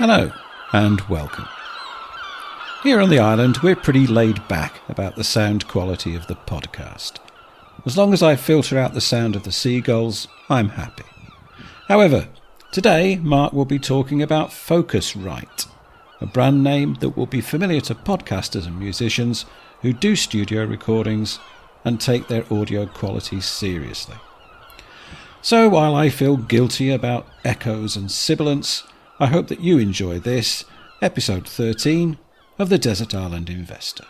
Hello and welcome. Here on the island, we're pretty laid back about the sound quality of the podcast. As long as I filter out the sound of the seagulls, I'm happy. However, today Mark will be talking about Focusrite, a brand name that will be familiar to podcasters and musicians who do studio recordings and take their audio quality seriously. So while I feel guilty about echoes and sibilance, I hope that you enjoy this, episode 13 of the Desert Island Investor.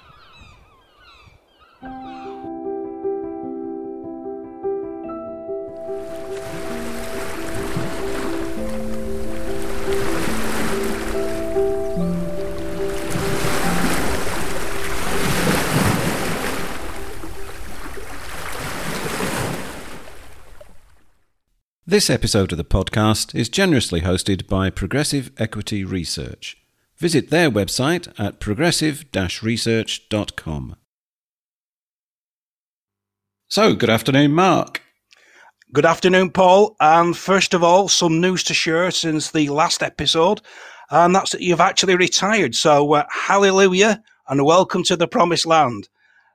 This episode of the podcast is generously hosted by Progressive Equity Research. Visit their website at progressive research.com. So, good afternoon, Mark. Good afternoon, Paul. And first of all, some news to share since the last episode, and that's that you've actually retired. So, uh, hallelujah and welcome to the promised land.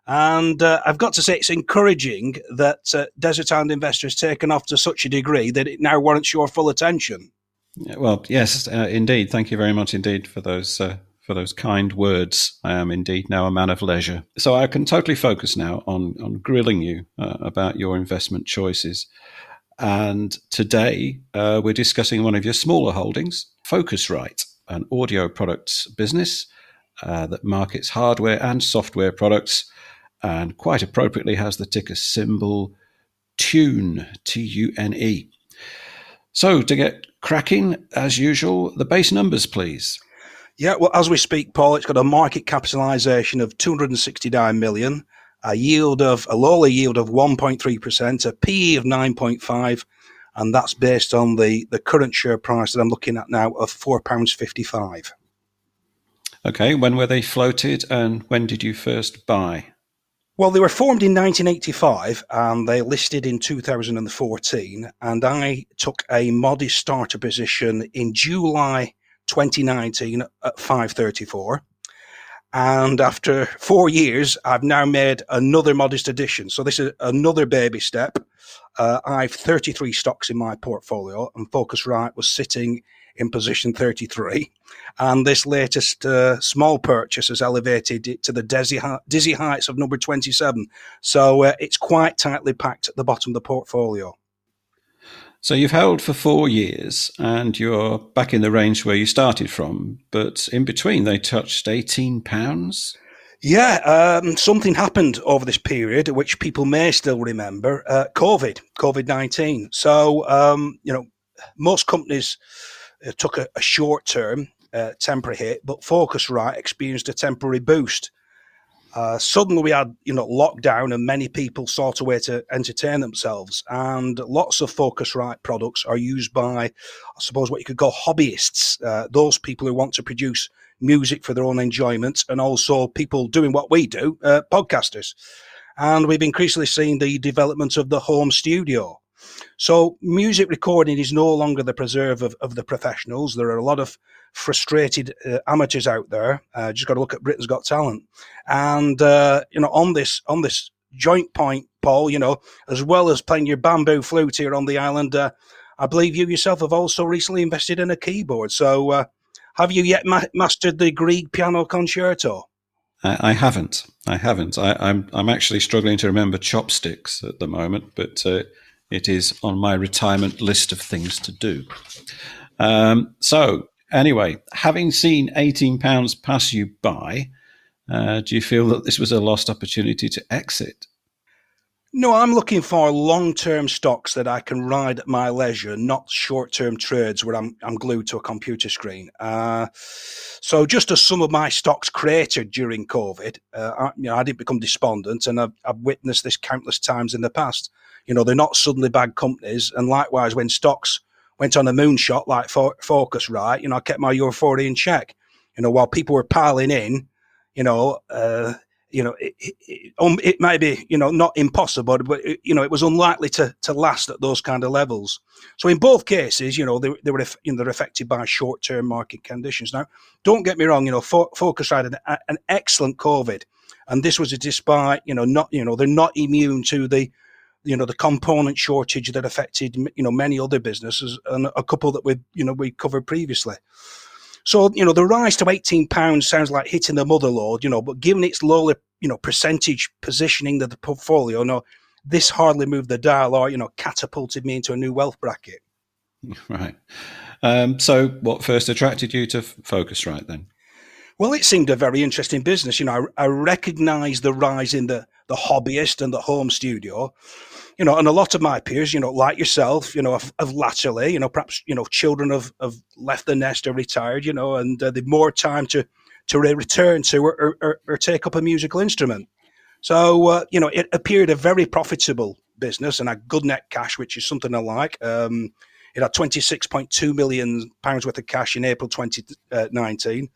And uh, I've got to say, it's encouraging that uh, Desert Island Investor has taken off to such a degree that it now warrants your full attention. Well, yes, uh, indeed. Thank you very much indeed for those uh, for those kind words. I am indeed now a man of leisure, so I can totally focus now on on grilling you uh, about your investment choices. And today uh, we're discussing one of your smaller holdings, Focusrite, an audio products business that markets hardware and software products and quite appropriately has the ticker symbol TUNE, T U N E. So to get cracking, as usual, the base numbers, please. Yeah, well, as we speak, Paul, it's got a market capitalization of 269 million, a yield of a lowly yield of 1.3%, a PE of 9.5, and that's based on the, the current share price that I'm looking at now of £4.55. Okay, when were they floated and when did you first buy? Well, they were formed in 1985 and they listed in 2014. And I took a modest starter position in July 2019 at 534. And after four years, I've now made another modest addition. So this is another baby step. Uh, I've 33 stocks in my portfolio, and Focusrite was sitting in position 33. And this latest uh, small purchase has elevated it to the dizzy, dizzy heights of number 27. So uh, it's quite tightly packed at the bottom of the portfolio. So you've held for four years and you're back in the range where you started from, but in between they touched 18 pounds. Yeah, um, something happened over this period, which people may still remember. Uh, COVID, COVID nineteen. So um, you know, most companies uh, took a, a short term uh, temporary hit, but Focusrite experienced a temporary boost. Uh, suddenly, we had you know lockdown, and many people sought a way to entertain themselves. And lots of Focusrite products are used by, I suppose, what you could call hobbyists. Uh, those people who want to produce music for their own enjoyment, and also people doing what we do, uh, podcasters. And we've increasingly seen the development of the home studio. So music recording is no longer the preserve of, of the professionals. There are a lot of frustrated uh, amateurs out there. Uh, just got to look at Britain's Got Talent, and uh, you know on this on this joint point, Paul. You know, as well as playing your bamboo flute here on the island, uh, I believe you yourself have also recently invested in a keyboard. So, uh, have you yet ma- mastered the Grieg piano concerto? I, haven't. I haven't. I, am I'm, I'm actually struggling to remember chopsticks at the moment, but uh, it is on my retirement list of things to do. Um, so, anyway, having seen £18 pass you by, uh, do you feel that this was a lost opportunity to exit? No, I'm looking for long-term stocks that I can ride at my leisure, not short-term trades where I'm I'm glued to a computer screen. Uh, so, just as some of my stocks cratered during COVID, uh, I, you know, I didn't become despondent, and I've, I've witnessed this countless times in the past. You know, they're not suddenly bad companies. And likewise, when stocks went on a moonshot like Focusrite, you know, I kept my euphoria in check. You know, while people were piling in, you know, uh, you know, it, it, um, it, might be, you know, not impossible, but, it, you know, it was unlikely to, to last at those kind of levels. So in both cases, you know, they, they were, you know, they're affected by short term market conditions. Now, don't get me wrong, you know, Fo- Focusrite had an, an excellent COVID. And this was a despite, you know, not, you know, they're not immune to the, you know, the component shortage that affected, you know, many other businesses and a couple that we, you know, we covered previously. So, you know, the rise to £18 sounds like hitting the mother lode, you know, but given its lower, you know, percentage positioning of the portfolio, no, this hardly moved the dial or, you know, catapulted me into a new wealth bracket. Right. Um, so, what first attracted you to Focusrite then? Well, it seemed a very interesting business. You know, I, I recognised the rise in the the hobbyist and the home studio, you know, and a lot of my peers, you know, like yourself, you know, have, latterly, you know, perhaps, you know, children have, have left the nest or retired, you know, and uh, they've more time to, to return to or, or, or take up a musical instrument. So, uh, you know, it appeared a very profitable business and had good net cash, which is something I like. Um, it had 26.2 million pounds worth of cash in April 2019.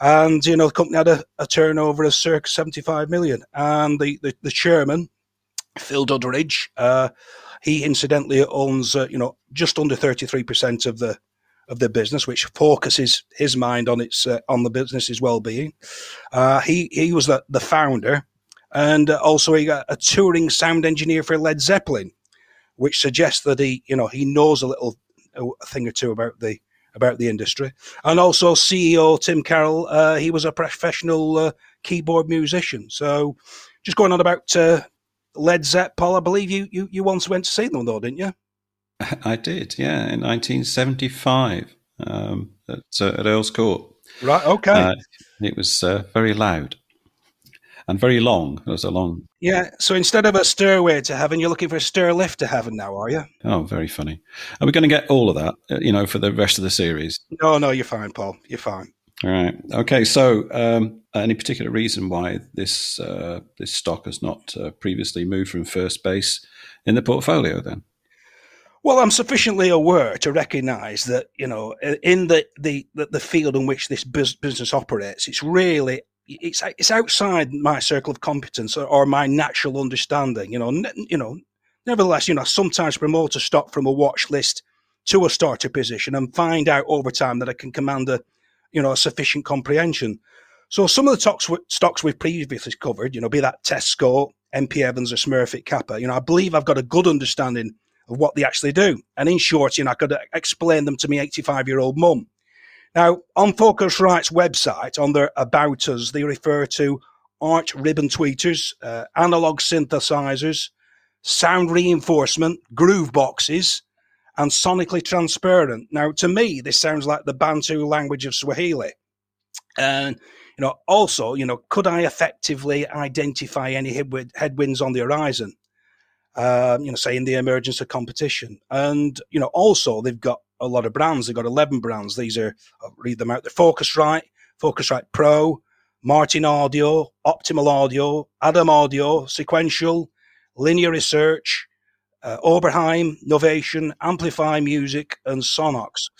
And, you know, the company had a, a turnover of circa 75 million. And the, the, the chairman, Phil Duddridge. Uh, he incidentally owns, uh, you know, just under 33% of the of the business, which focuses his mind on its uh, on the business's well-being. Uh, he he was the, the founder, and uh, also he got a touring sound engineer for Led Zeppelin, which suggests that he you know he knows a little a thing or two about the about the industry. And also CEO Tim Carroll, uh, he was a professional keyboard musician. So just going on about Led Zepp, Paul. I believe you, you, you once went to see them, though, didn't you? I did, yeah, in 1975 um, at, uh, at Earl's Court. Right, okay. Uh, it was uh, very loud and very long. It was a long. Yeah, so instead of a stairway to heaven, you're looking for a stair lift to heaven now, are you? Oh, very funny. Are we going to get all of that, uh, you know, for the rest of the series? No, no, you're fine, Paul. You're fine. All right. Okay. So, um, any particular reason why this uh, this stock has not uh, previously moved from first base in the portfolio? Then. Well, I'm sufficiently aware to recognise that you know in the, the the field in which this business operates, it's really it's it's outside my circle of competence or, my natural understanding. You know, n- you know. Nevertheless, you know, sometimes promote a stock from a watch list to a starter position and find out over time that I can command a you know, a sufficient comprehension. So some of the stocks, stocks we've previously covered, you know, be that Tesco, MP Evans or Smurfit Kappa, you know, I believe I've got a good understanding of what they actually do. And in short, you know, I could explain them to my 85 year old mum. Now, on Focusrite's website, on their About Us, they refer to arch ribbon tweeters, uh, analog synthesizers, sound reinforcement, groove boxes, and sonically transparent. Now, to me, this sounds like the Bantu language of Swahili. And, you know, also, you know, could I effectively identify any headwinds on the horizon? Um, you know, say in the emergence of competition. And, you know, also they've got a lot of brands. They've got 11 brands. These are, I'll read them out. They're Focusrite, Focusrite Pro, Martin Audio, Optimal Audio, Adam Audio, Sequential, Linea Research, uh, Oberheim, Novation, Amplify Music, and Sonnox.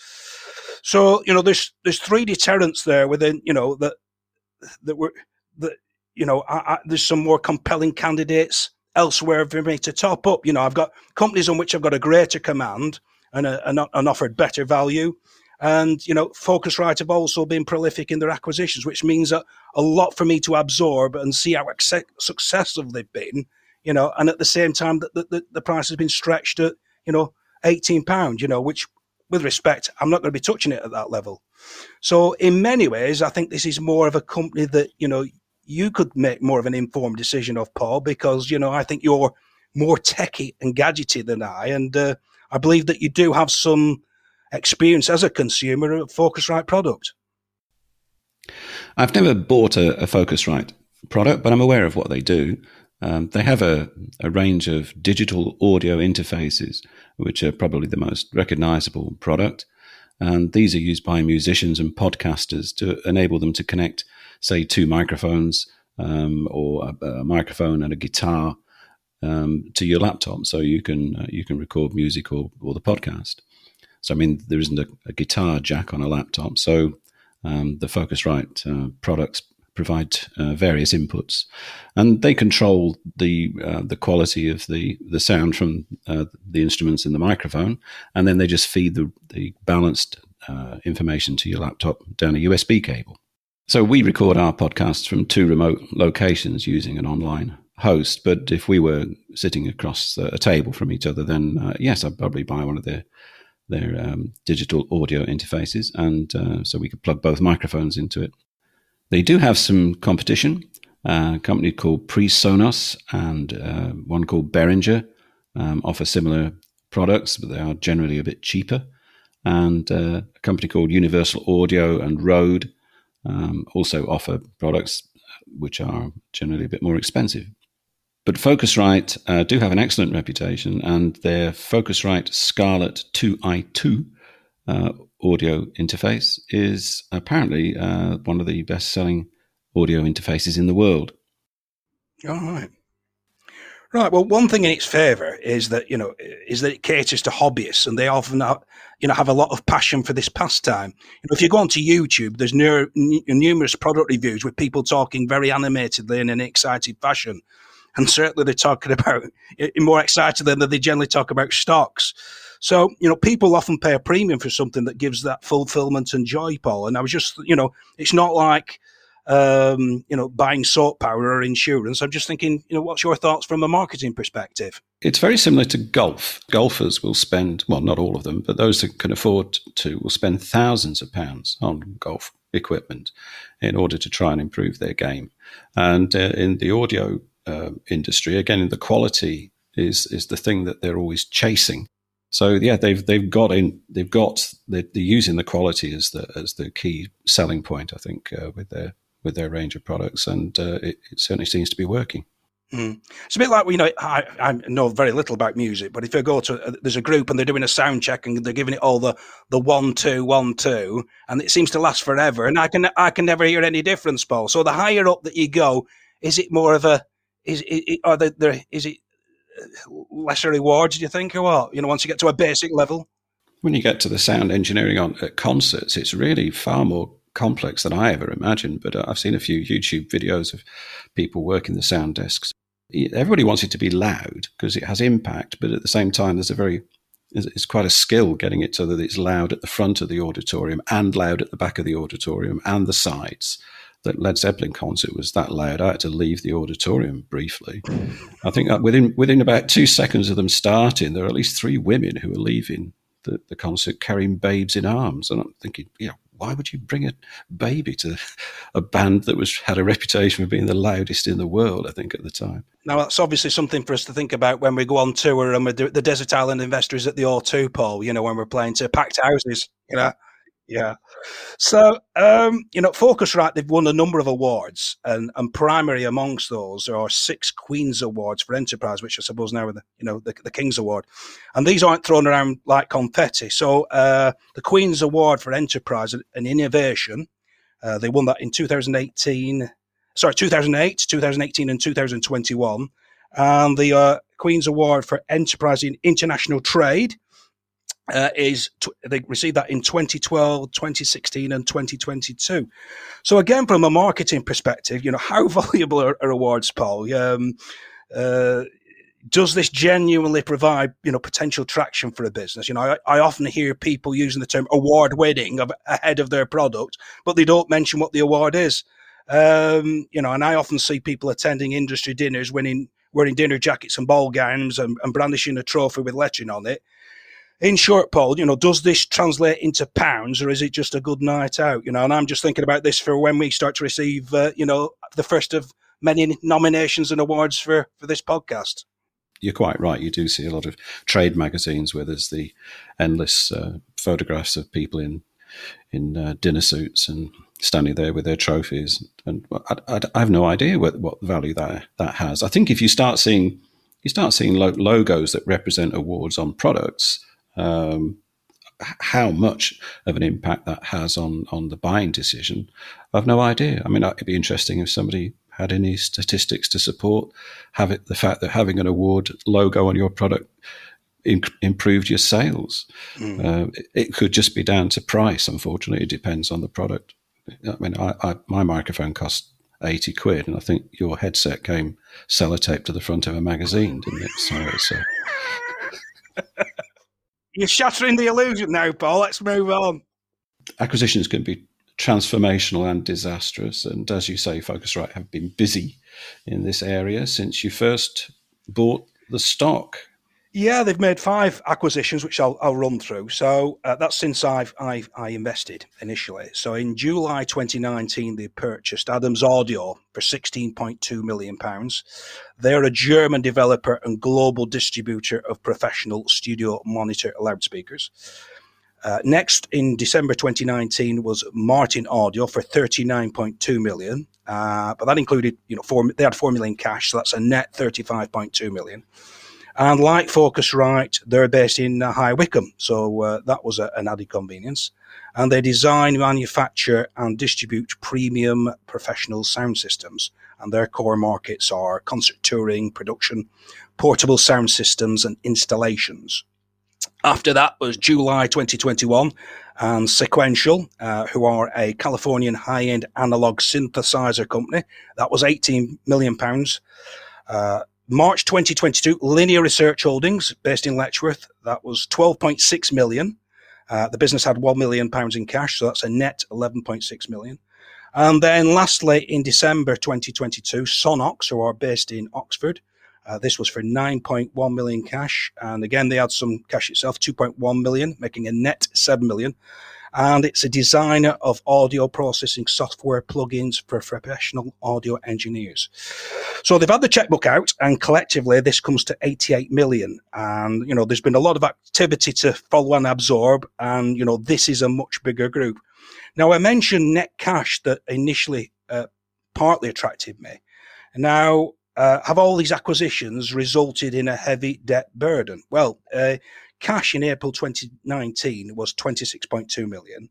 So you know, there's there's three deterrents there within you know that that were that you know I, I, there's some more compelling candidates elsewhere for me to top up. You know, I've got companies on which I've got a greater command and a, offered better value. And you know, Focusrite have also been prolific in their acquisitions, which means that a lot for me to absorb and see how successful they've been you know, and at the same time that the, the, the, price has been stretched at, you know, eighteen pound, you know, which with respect, I'm not going to be touching it at that level. So in many ways, I think this is more of a company that, you know, you could make more of an informed decision of, Paul, because, you know, I think you're more techy and gadgety than I. And uh, I believe that you do have some experience as a consumer of Focusrite product. I've never bought a, a Focusrite product, but I'm aware of what they do. Um, they have a, a, range of digital audio interfaces, which are probably the most recognizable product. And these are used by musicians and podcasters to enable them to connect, say, two microphones um, or a, a, microphone and a guitar um, to your laptop, so you can uh, you can record music or, or the podcast. So I mean, there isn't a, a guitar jack on a laptop, so um, the Focusrite uh, products provide uh, various inputs, and they control the uh, the quality of the the sound from uh, the instruments in the microphone, and then they just feed the the balanced uh, information to your laptop down a USB cable. So we record our podcasts from two remote locations using an online host. But if we were sitting across a table from each other, then uh, yes, I'd probably buy one of their their um, digital audio interfaces, and uh, so we could plug both microphones into it. They do have some competition. Uh, a company called PreSonus and uh, one called Behringer um, offer similar products, but they are generally a bit cheaper. And uh, a company called Universal Audio and Rode um, also offer products which are generally a bit more expensive. But Focusrite uh, do have an excellent reputation, and their Focusrite Scarlett 2i2 uh, audio interface is apparently uh, one of the best selling audio interfaces in the world. All right. Right. Well, one thing in its favour is that you know is that it caters to hobbyists, and they often have, you know have a lot of passion for this pastime. You know, if you go onto YouTube, there's nu- numerous product reviews with people talking very animatedly in an excited fashion and certainly they're talking about more excited than they generally talk about stocks. So, you know, people often pay a premium for something that gives that fulfillment and joy, Paul. And I was just, you know, it's not like, um, you know, buying salt powder or insurance. I'm just thinking, you know, what's your thoughts from a marketing perspective? It's very similar to golf. Golfers will spend, well, not all of them, but those that can afford to will spend thousands of pounds on golf equipment in order to try and improve their game. And uh, in the audio uh, industry. Again, the quality is is the thing that they're always chasing. So yeah, they've they've got in they've got they're, they're using the quality as the as the key selling point. I think uh, with their with their range of products, and uh, it, it, certainly seems to be working. Mm. It's a bit like you know I, I, know very little about music, but if you go to uh, there's a group and they're doing a sound check and they're giving it all the the one two one two, and it seems to last forever, and I can I can never hear any difference, Paul. So the higher up that you go, is it more of a is it, are there, is it lesser rewards? Do you think, or what? You know, once you get to a basic level. When you get to the sound engineering on at concerts, it's really far more complex than I ever imagined. But uh, I've seen a few YouTube videos of people working the sound desks. Everybody wants it to be loud because it has impact, but at the same time, there's a very it's quite a skill getting it so that it's loud at the front of the auditorium and loud at the back of the auditorium and the sides that Led Zeppelin concert was that loud, I had to leave the auditorium briefly. I think within within about two seconds of them starting, there are at least three women who are leaving the, the concert carrying babes in arms, and I'm thinking, know, why would you bring a baby to a band that was had a reputation for being the loudest in the world? I think at the time. Now that's obviously something for us to think about when we go on tour and we do the Desert Island Investors at the O2 Paul. You know, when we're playing to packed houses. You know, yeah. So, um, you know, Focusrite, they've won a number of awards, and, and primary amongst those are six Queen's Awards for Enterprise, which I suppose now are the, you know, the, the King's Award. And these aren't thrown around like confetti. So, uh, the Queen's Award for Enterprise and Innovation, uh, they won that in 2018, sorry, 2008, 2018, and 2021. And the uh, Queen's Award for Enterprise in International Trade, uh, is t- they received that in 2012, 2016, and 2022. So again, from a marketing perspective, you know how valuable are, are awards, Paul? Um, uh, does this genuinely provide you know potential traction for a business? You know, I, I often hear people using the term award winning ahead of their product, but they don't mention what the award is. Um, you know, and I often see people attending industry dinners, winning wearing dinner jackets and ball gowns and, and brandishing a trophy with lettering on it in short, Paul, you know, does this translate into pounds or is it just a good night out? You know, and I'm just thinking about this for when we start to receive, uh, you know, the first of many nominations and awards for, for this podcast. You're quite right. You do see a lot of trade magazines where there's the endless uh, photographs of people in in uh, dinner suits and standing there with their trophies. And I, I, I have no idea what, what value that that has. I think if you start seeing you start seeing lo- logos that represent awards on products, um, how much of an impact that has on on the buying decision, I've no idea. I mean, it'd be interesting if somebody had any statistics to support have it the fact that having an award logo on your product improved your sales. Mm. Uh, it, it, could just be down to price. Unfortunately, it depends on the product. I mean, I, I, my microphone cost 80 quid. And I think your headset came sellotaped to the front of a magazine, didn't it? So it's. Uh... You're shattering the illusion now, Paul. Let's move on. Acquisitions can be transformational and disastrous. And as you say, Focusrite have been busy in this area since you first bought the stock. Yeah, they've made five acquisitions, which I'll, I'll run through. So uh, that's since I've, i I invested initially. So in July 2019, they purchased Adams Audio for 16.2 million pounds. They're a German developer and global distributor of professional studio monitor loudspeakers. Uh, next, in December 2019, was Martin Audio for 39.2 million, uh, but that included, you know, four, they had four million cash, so that's a net 35.2 million. And like Focusrite, they're based in uh, High Wycombe, so uh, that was a, an added convenience. And they design, manufacture, and distribute premium professional sound systems. And their core markets are concert touring, production, portable sound systems, and installations. After that was July 2021, and Sequential, uh, who are a Californian high-end analog synthesizer company, that was 18 million pounds. Uh, March 2022, Linea Research Holdings, based in Letchworth, that was 12.6 million. Uh, the business had 1 million pounds in cash, so that's a net 11.6 million. And then lastly, in December 2022, Sonnox, who are based in Oxford, uh, this was for 9.1 million cash. And again, they had some cash itself, 2.1 million, making a net 7 million and it's a designer of audio processing software plugins for professional audio engineers. So they've had the checkbook out, and collectively this comes to 88 million. And you know, there's been a lot of activity to follow and absorb, and you know, this is a much bigger group. Now, I mentioned net cash that initially uh, partly attracted me. Now, uh, have all these acquisitions resulted in a heavy debt burden? Well, uh, Cash in April 2019 was 26.2 million.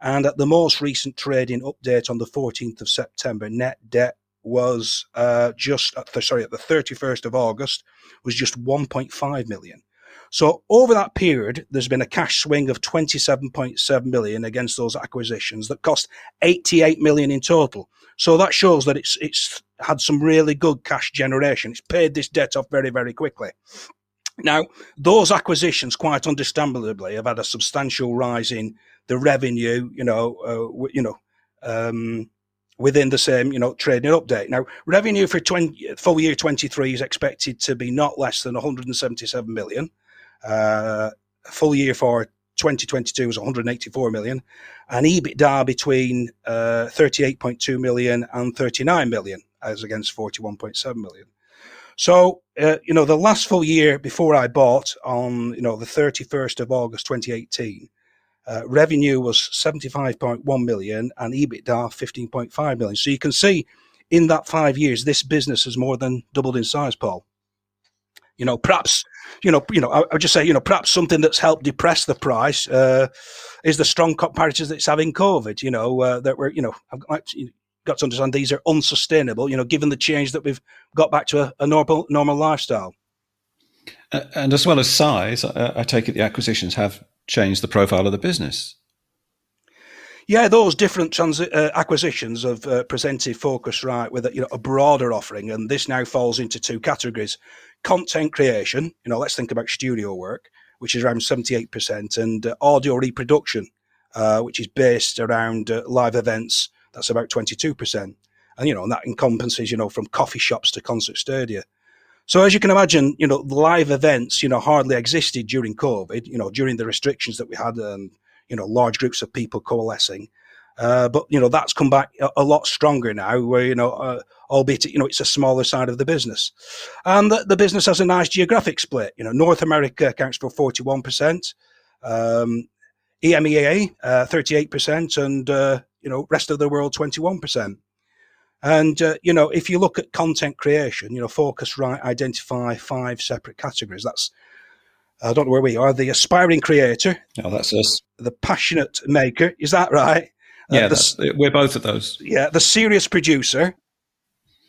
And at the most recent trading update on the 14th of September, net debt was uh, just at the, sorry at the 31st of August was just 1.5 million. So over that period, there's been a cash swing of 27.7 million against those acquisitions that cost 88 million in total. So that shows that it's it's had some really good cash generation. It's paid this debt off very very quickly. Now, those acquisitions, quite understandably, have had a substantial rise in the revenue, you know, uh, you know, um, within the same, you know, trading update. Now, revenue for 20, full year 23 is expected to be not less than 177 million. Uh, full year for 2022 was 184 million, and EBITDA between uh, 38.2 million and 39 million, as against 41.7 million. So, uh, you know, the last full year before I bought on, you know, the 31st of August 2018, uh, revenue was 75.1 million and EBITDA 15.5 million. So you can see in that five years, this business has more than doubled in size, Paul. You know, perhaps, you know, you know, I, would just say, you know, perhaps something that's helped depress the price uh, is the strong comparators that it's having COVID. You know, uh, that we're, you know, got to understand these are unsustainable, you know, given the change that we've got back to a, a normal normal lifestyle. Uh, and as well as size, I, I take it the acquisitions have changed the profile of the business. Yeah, those different trans- uh, acquisitions have uh, presented Focusrite with a, you know a broader offering, and this now falls into two categories: content creation. You know, let's think about studio work, which is around seventy eight percent, and uh, audio reproduction, uh, which is based around uh, live events that's about 22%. And, you know, and that encompasses, you know, from coffee shops to concert stadia. So as you can imagine, you know, live events, you know, hardly existed during COVID, you know, during the restrictions that we had and, you know, large groups of people coalescing. Uh, but, you know, that's come back a, a lot stronger now where, you know, uh, albeit, you know, it's a smaller side of the business. And the, the, business has a nice geographic split. You know, North America accounts for 41%. Um, EMEA, uh, 38%, and uh, you know, rest of the world 21%. And, uh, you know, if you look at content creation, you know, Focusrite, identify five separate categories. That's, I don't know where we are, the aspiring creator. Oh, that's us. The passionate maker. Is that right? Uh, yeah, uh, the, we're both of those. Yeah, the serious producer,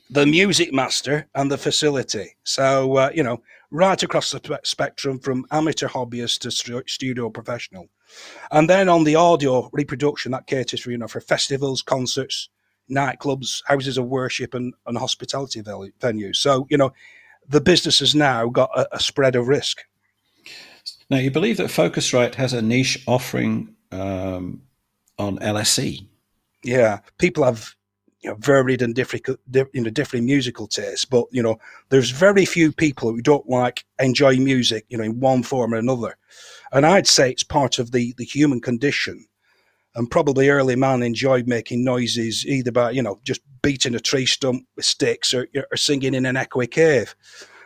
the music master, and the facility. So, uh, you know, right across the spectrum from amateur hobbyist to studio professional. And then on the audio reproduction, that caters for, you know, for festivals, concerts, nightclubs, houses of worship, and, and hospitality venues. So, you know, the business has now got a, a spread of risk. Now, you believe that Focusrite has a niche offering um, on LSE? Yeah, people have you know, varied and different, you know, different musical tastes, but you know, there's very few people who don't like enjoy music, you know, in one form or another. And I'd say it's part of the the human condition. And probably early man enjoyed making noises either by you know just beating a tree stump with sticks or, or singing in an echoey cave.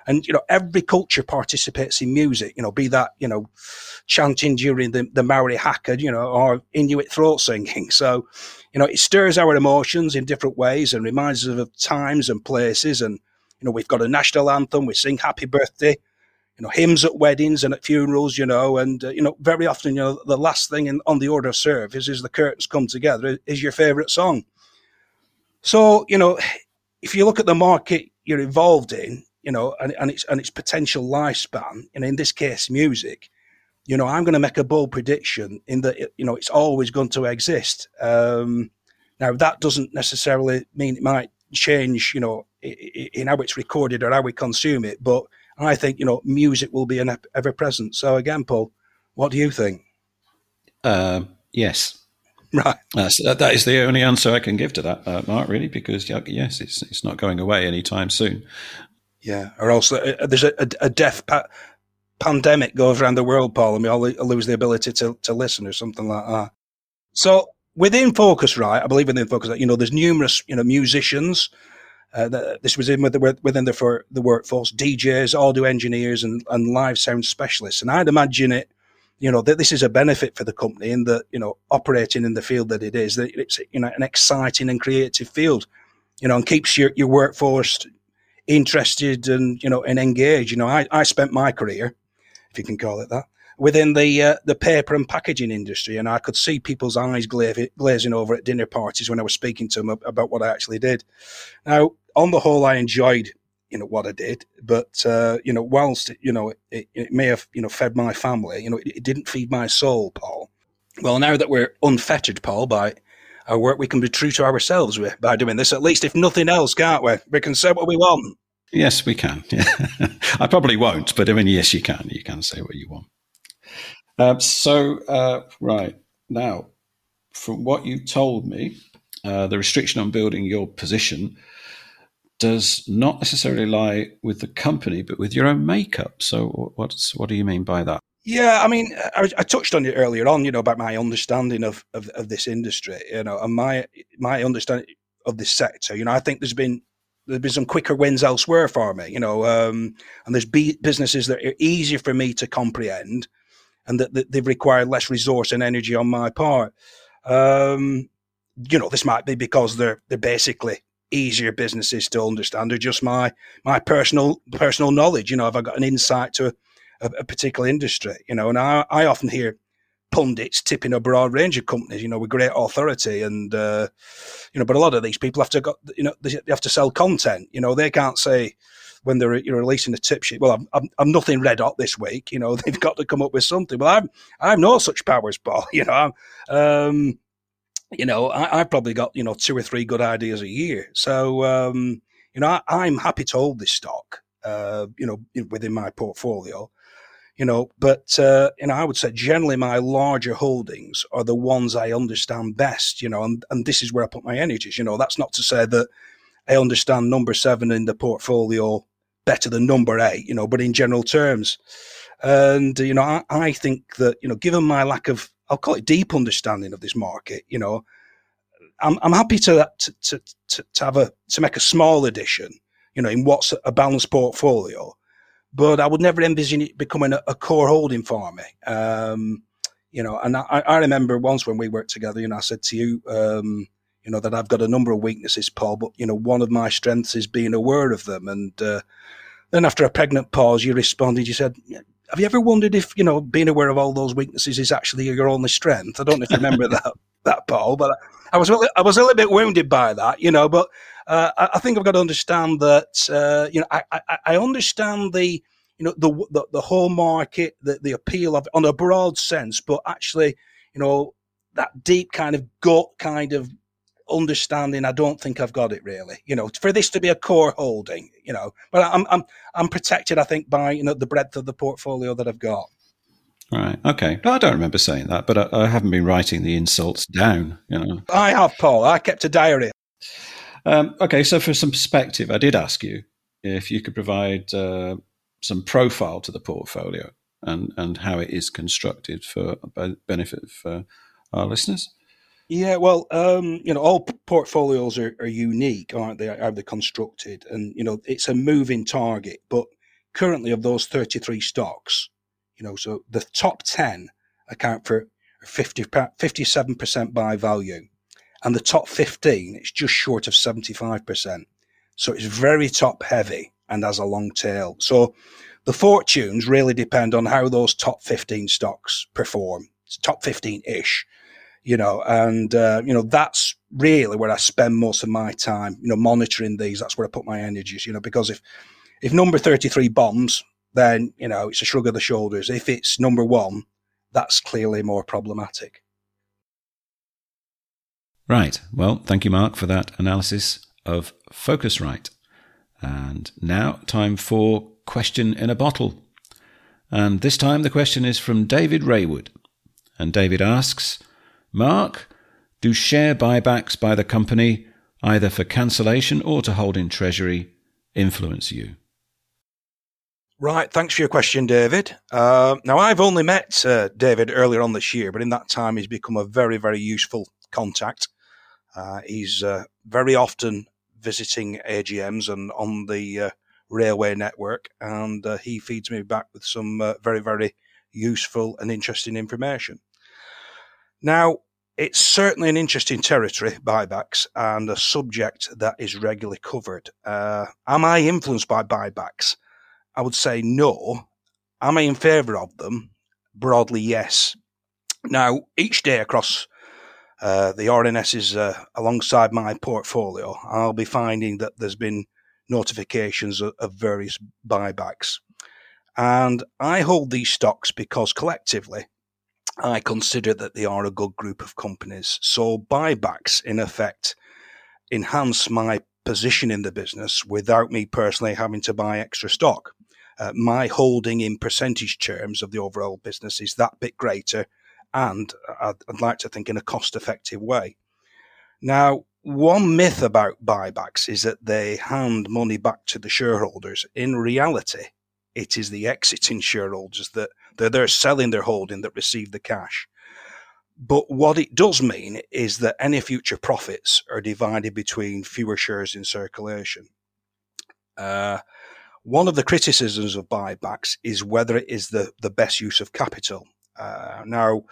And you know, every culture participates in music. You know, be that you know, chanting during the the Maori haka, you know, or Inuit throat singing. So, you know, it stirs our emotions in different ways and reminds us of times and places. And you know, we've got a national anthem. We sing Happy Birthday. You know, hymns at weddings and at funerals. You know, and uh, you know, very often, you know, the last thing in, on the order of service is the curtains come together. Is your favourite song. So, you know, if you look at the market you're involved in, you know, and, and its and its potential lifespan, and in this case, music, you know, I'm going to make a bold prediction in that you know it's always going to exist. Um, now that doesn't necessarily mean it might change, you know, in how it's recorded or how we consume it, but I think you know music will be an ever present. So again, Paul, what do you think? Uh, yes. Right. that, that is the only answer I can give to that, uh, Mark. Really, because yes, it's it's not going away anytime soon. Yeah, or else uh, uh, there's a, a, a death pa- pandemic goes around the world, Paul, and we all lose the ability to, to listen or something like that. So within Focusrite, I believe within Focusrite, you know, there's numerous, you know, musicians. Uh, this was in with the, within the for the workforce, DJs, audio engineers, and, and live sound specialists. And I'd imagine it, you know, that this is a benefit for the company in that, you know, operating in the field that it is, that it's, you know, an exciting and creative field, you know, and keeps your, your workforce, interested and you know and engaged. You know, I, I spent my career, if you can call it that, within the uh, the paper and packaging industry, and I could see people's eyes gla- glazing over at dinner parties when I was speaking to them about what I actually did. Now, on the whole, I enjoyed you know what I did, but uh, you know, whilst you know it, it, may have you know fed my family, you know, it, it didn't feed my soul, Paul. Well, now that we're unfettered, Paul, by our work, we can be true to ourselves by doing this. At least, if nothing else, can't we? We can say what we want. Yes, we can. Yeah. I probably won't, but I mean, yes, you can. You can say what you want. Um, so, uh, right now, from what you told me, uh, the restriction on building your position does not necessarily lie with the company, but with your own makeup. So, what's what do you mean by that? Yeah, I mean, I, I, touched on it earlier on, you know, about my understanding of, of, of this industry, you know, and my my understanding of this sector. You know, I think there's been there's been some quicker wins elsewhere for me, you know, um, and there's be- businesses that are easier for me to comprehend, and that, that they've required less resource and energy on my part. Um, you know, this might be because they're they're basically easier businesses to understand, or just my my personal personal knowledge. You know, have I got an insight to a, a particular industry, you know, and I, I often hear pundits tipping a broad range of companies, you know, with great authority. And, uh, you know, but a lot of these people have to, you know, they have to sell content. You know, they can't say when they're you're releasing a tip sheet, well, I'm, I'm, I'm nothing red hot this week. You know, they've got to come up with something. Well, I'm, I'm no such powers, Paul. You know, I'm, um, you know, I, have probably got, you know, two or three good ideas a year. So, um, you know, I, am happy to hold this stock, uh, you know, within my portfolio you know but uh, you know i would say generally my larger holdings are the ones i understand best you know and, and this is where i put my energies you know that's not to say that i understand number seven in the portfolio better than number eight you know but in general terms. And you know I, I think that you know given my lack of i'll call it deep understanding of this market you know i'm, I'm happy to, to to to have a to make a small addition you know in what's a balanced portfolio but I would never envision it becoming a, a core holding for me. Um, you know, and I, I, remember once when we worked together, you know, I said to you, um, you know, that I've got a number of weaknesses, Paul, but, you know, one of my strengths is being aware of them. And uh, then after a pregnant pause, you responded, you said, have you ever wondered if, you know, being aware of all those weaknesses is actually your only strength? I don't know if you remember that, that, Paul, but I was, I was a little bit wounded by that, you know, but uh, I, I, think I've got to understand that uh, you know I, I, I, understand the you know the the, the whole market, the, the appeal of it on a broad sense, but actually you know that deep kind of gut kind of understanding, I don't think I've got it really. You know, for this to be a core holding, you know, but I'm I'm I'm protected, I think, by you know the breadth of the portfolio that I've got. Right. Okay. No, I don't remember saying that, but I, I, haven't been writing the insults down. You know. I have, Paul. I kept a diary. Um, okay. So, for some perspective, I did ask you if you could provide uh, some profile to the portfolio and and how it is constructed for benefit for our listeners. Yeah, well, um, you know, all portfolios are, are unique, aren't they? How they're constructed, and you know, it's a moving target. But currently, of those thirty-three stocks, you know, so the top ten account for 50, 57% by value, and the top fifteen, it's just short of seventy-five percent. So it's very top heavy and has a long tail. So the fortunes really depend on how those top fifteen stocks perform. It's top fifteen ish you know, and uh, you know that's really where I spend most of my time, you know, monitoring these. That's where I put my energies, you know, because if if number thirty three bombs, then you know it's a shrug of the shoulders. If it's number one, that's clearly more problematic. Right. Well, thank you, Mark, for that analysis of Focusrite. And now, time for question in a bottle. And this time, the question is from David Raywood. And David asks, Mark, do share buybacks by the company, either for cancellation or to hold in treasury, influence you? Right, thanks for your question, David. Uh, now, I've only met uh, David earlier on this year, but in that time, he's become a very, very useful contact. Uh, he's uh, very often visiting AGMs and on the uh, railway network, and uh, he feeds me back with some very, very useful and interesting information. Now, it's certainly an interesting territory, buybacks, and a subject that is regularly covered. Uh, am I influenced by buybacks? I would say no. Am I in favour of them? Broadly, yes. Now, each day across uh, the RNSs uh, alongside my portfolio, I'll be finding that there's been notifications of, of various buybacks. And I hold these stocks because collectively I consider that they are a good group of companies. So buybacks, in effect, enhance my position in the business without me personally having to buy extra stock. Uh, my holding in percentage terms of the overall business is that bit greater, and I'd, like to think in a cost effective way. Now, one myth about buybacks is that they hand money back to the shareholders. In reality, it is the exiting shareholders that they're, they're selling their holding that receive the cash. But what it does mean is that any future profits are divided between fewer shares in circulation. Uh, one of the criticisms of buybacks is whether it is the, the best use of capital. Uh, now,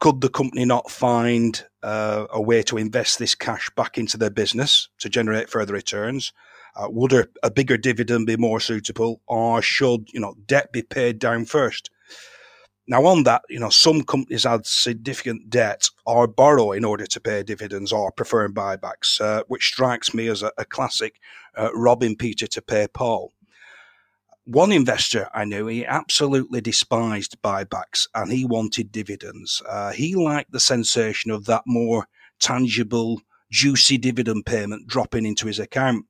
could the company not find uh, a way to invest this cash back into their business to generate further returns? Uh, would a, a, bigger dividend be more suitable, or should you know debt be paid down first? Now, on that, you know, some companies had significant debt or borrow in order to pay dividends or preferring buybacks, uh, which strikes me as a, a classic uh, robbing Peter to pay Paul. One investor I knew, he absolutely despised buybacks and he wanted dividends. Uh, he liked the sensation of that more tangible, juicy dividend payment dropping into his account.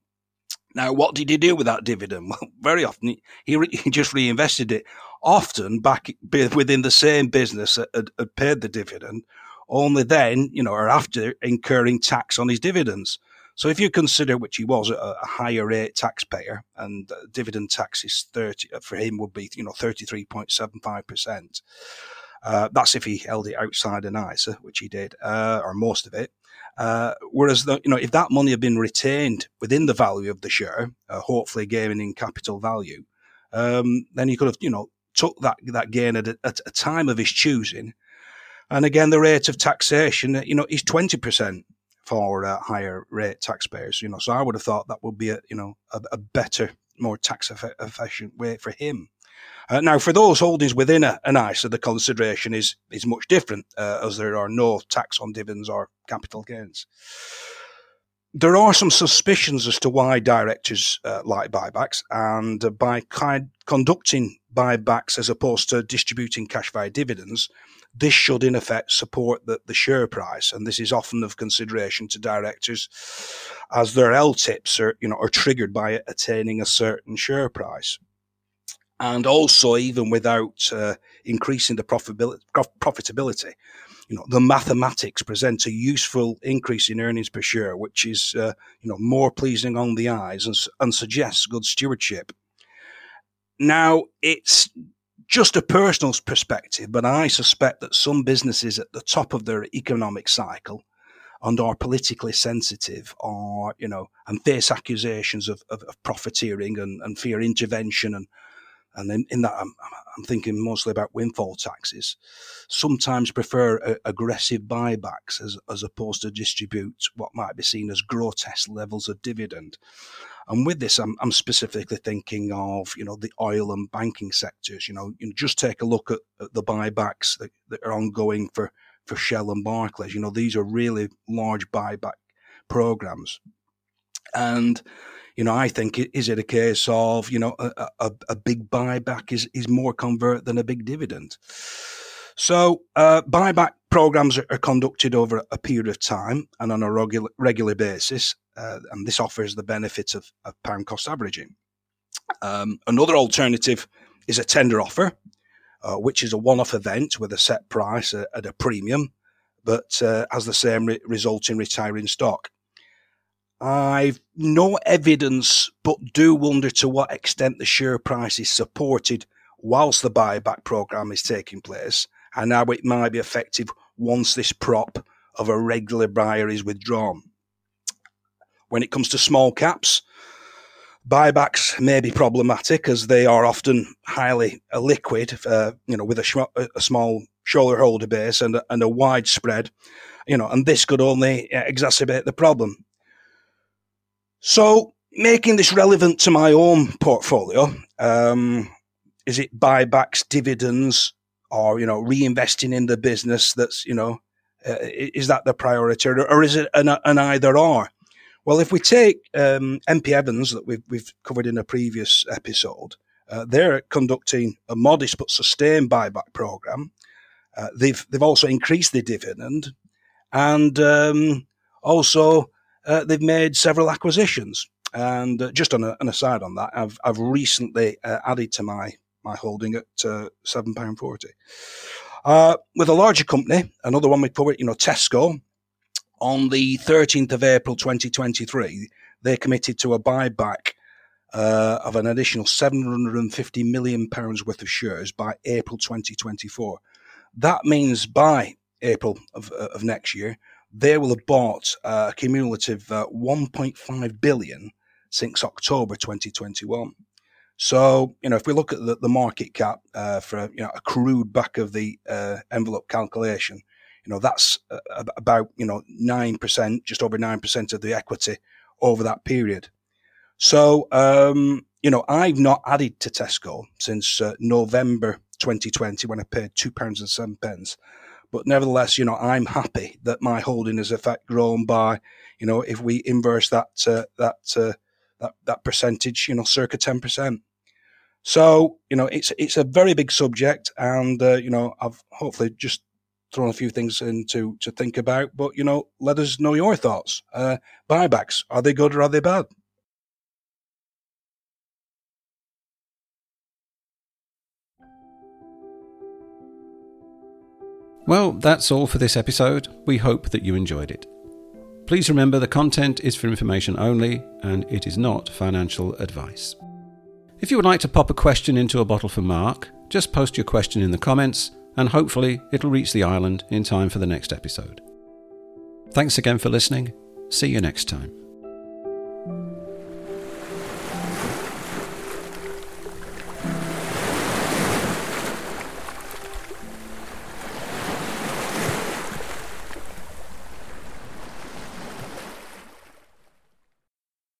Now, what did he do with that dividend? Well, very often he, re- he just reinvested it. Often back within the same business that had, had, paid the dividend, only then, you know, or after incurring tax on his dividends. So if you consider which he was a, a higher rate taxpayer and dividend tax is 30, uh, for him would be, you know, 33.75%. Uh, that's if he held it outside an ISA, which he did, uh, or most of it. Uh, whereas, the, you know, if that money had been retained within the value of the share, uh, hopefully gaining in capital value, um, then he could have, you know, took that that gain at a, at a time of his choosing. And again, the rate of taxation, you know, is twenty percent for uh, higher rate taxpayers. You know, so I would have thought that would be a, you know, a, a better, more tax efficient way for him. Uh, now, for those holdings within a, an ISA, the consideration is is much different, uh, as there are no tax on dividends or capital gains. There are some suspicions as to why directors uh, like buybacks, and by kind, conducting buybacks as opposed to distributing cash via dividends, this should in effect support the, the share price. And this is often of consideration to directors as their LTIPs are, you know, are triggered by attaining a certain share price. And also, even without uh, increasing the profitability, profitability, you know, the mathematics present a useful increase in earnings per share, which is, uh, you know, more pleasing on the eyes and, and suggests good stewardship. Now, it's just a personal perspective, but I suspect that some businesses at the top of their economic cycle and are politically sensitive are, you know, and face accusations of, of, of profiteering and, and fear intervention and and in, in that I'm, I'm, thinking mostly about windfall taxes, sometimes prefer a, aggressive buybacks as, as opposed to distribute what might be seen as grotesque levels of dividend. And with this, I'm, I'm specifically thinking of, you know, the oil and banking sectors. You know, you know just take a look at, at the buybacks that, that are ongoing for, for Shell and Barclays. You know, these are really large buyback programs. And, you know, I think is it a case of, you know, a, a, a big buyback is, is more convert than a big dividend. So uh, buyback programs are, conducted over a period of time and on a regular, regular basis uh, and this offers the benefits of, of pound cost averaging. Um, another alternative is a tender offer, uh, which is a one-off event with a set price at, at a premium, but uh, has the same re- result in retiring stock. I've no evidence, but do wonder to what extent the share price is supported whilst the buyback program is taking place, and how it might be effective once this prop of a regular buyer is withdrawn. When it comes to small caps, buybacks may be problematic as they are often highly liquid, uh, you know, with a, sh- a small shareholder base and a, and a wide spread, you know, and this could only exacerbate the problem. So, making this relevant to my own portfolio, um, is it buybacks, dividends, or you know, reinvesting in the business? That's you know, uh, is that the priority, or is it an, an either or? Well, if we take um, MP Evans that we've, we've covered in a previous episode, uh, they're conducting a modest but sustained buyback program. Uh, they've they've also increased the dividend, and um, also uh, they've made several acquisitions. And uh, just on a, an aside on that, I've I've recently uh, added to my my holding at uh, seven pound forty. with a larger company, another one we covered, you know, Tesco, on the 13th of April 2023, they committed to a buyback uh, of an additional 750 million pounds worth of shares by April 2024. That means by April of, uh, of next year, they will have bought a cumulative uh, 1.5 billion since October 2021. So, you know, if we look at the, the market cap uh, for you know a crude back of the uh, envelope calculation, you know, that's uh, about, you know, 9%, just over 9% of the equity over that period. So, um, you know, I've not added to Tesco since uh, November 2020 when I paid two pounds and seven pence. But nevertheless, you know, I'm happy that my holding has in fact grown by, you know, if we inverse that uh, that uh, that that percentage, you know, circa ten percent. So you know, it's it's a very big subject, and uh, you know, I've hopefully just thrown a few things in to, to think about. But, you know, let us know your thoughts. Uh, buybacks, are they good or are they bad? Well, that's all for this episode. We hope that you enjoyed it. Please remember the content is for information only and it is not financial advice. If you would like to pop a question into a bottle for Mark, just post your question in the comments and hopefully it'll reach the island in time for the next episode. Thanks again for listening. See you next time.